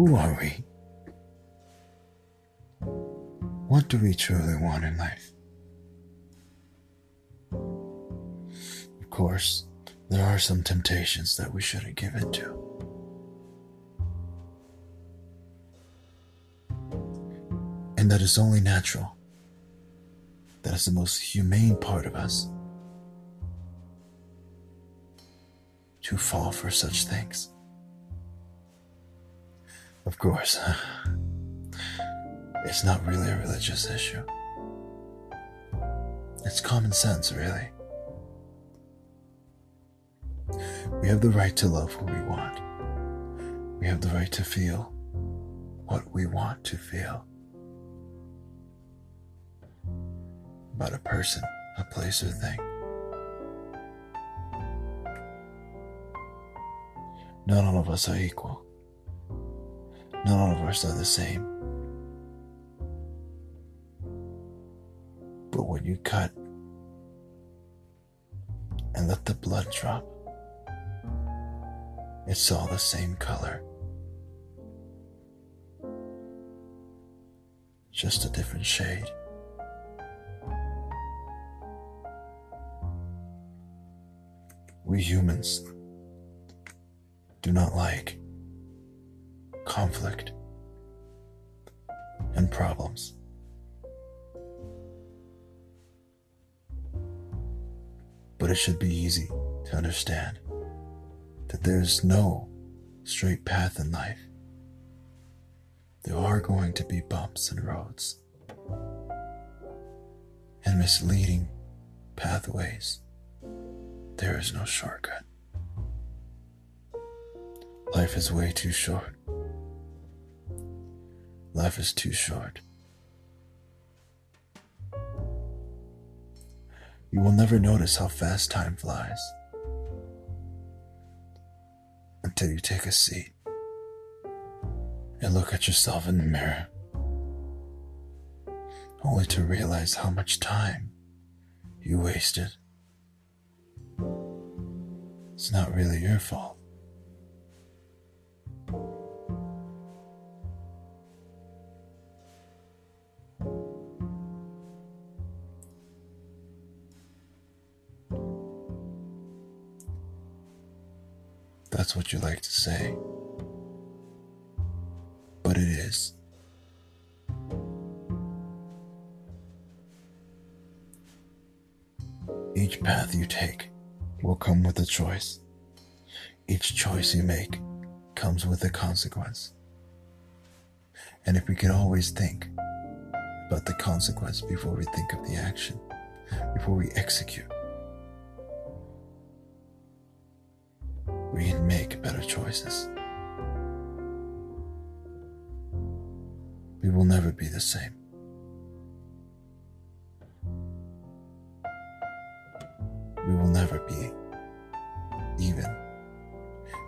Who are we? What do we truly want in life? Of course, there are some temptations that we shouldn't give in to. And that is only natural. That is the most humane part of us. To fall for such things. Of course, it's not really a religious issue. It's common sense, really. We have the right to love who we want. We have the right to feel what we want to feel about a person, a place, or thing. Not all of us are equal. Not all of us are the same. But when you cut and let the blood drop, it's all the same color. Just a different shade. We humans do not like conflict and problems. But it should be easy to understand that there's no straight path in life. There are going to be bumps and roads and misleading pathways. There is no shortcut. Life is way too short. Life is too short. You will never notice how fast time flies until you take a seat and look at yourself in the mirror, only to realize how much time you wasted. It's not really your fault. That's what you like to say. But it is. Each path you take will come with a choice. Each choice you make comes with a consequence. And if we could always think about the consequence before we think of the action, before we execute, we can make better choices. We will never be the same. We will never be even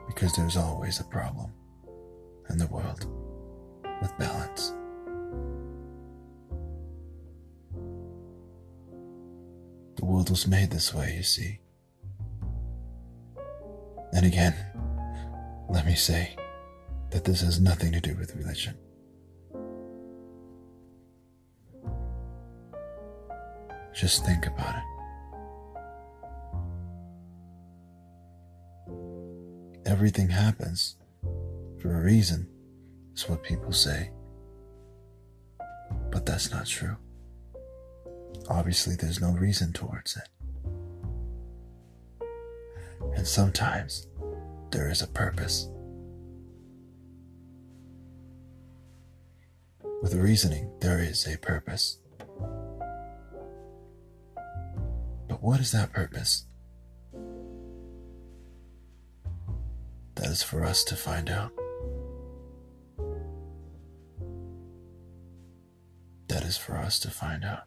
because there's always a problem in the world with balance. The world was made this way, you see. And again, let me say that this has nothing to do with religion. Just think about it. Everything happens for a reason, is what people say. But that's not true. Obviously, there's no reason towards it. And sometimes there is a purpose. With reasoning, there is a purpose. But what is that purpose? That is for us to find out. That is for us to find out.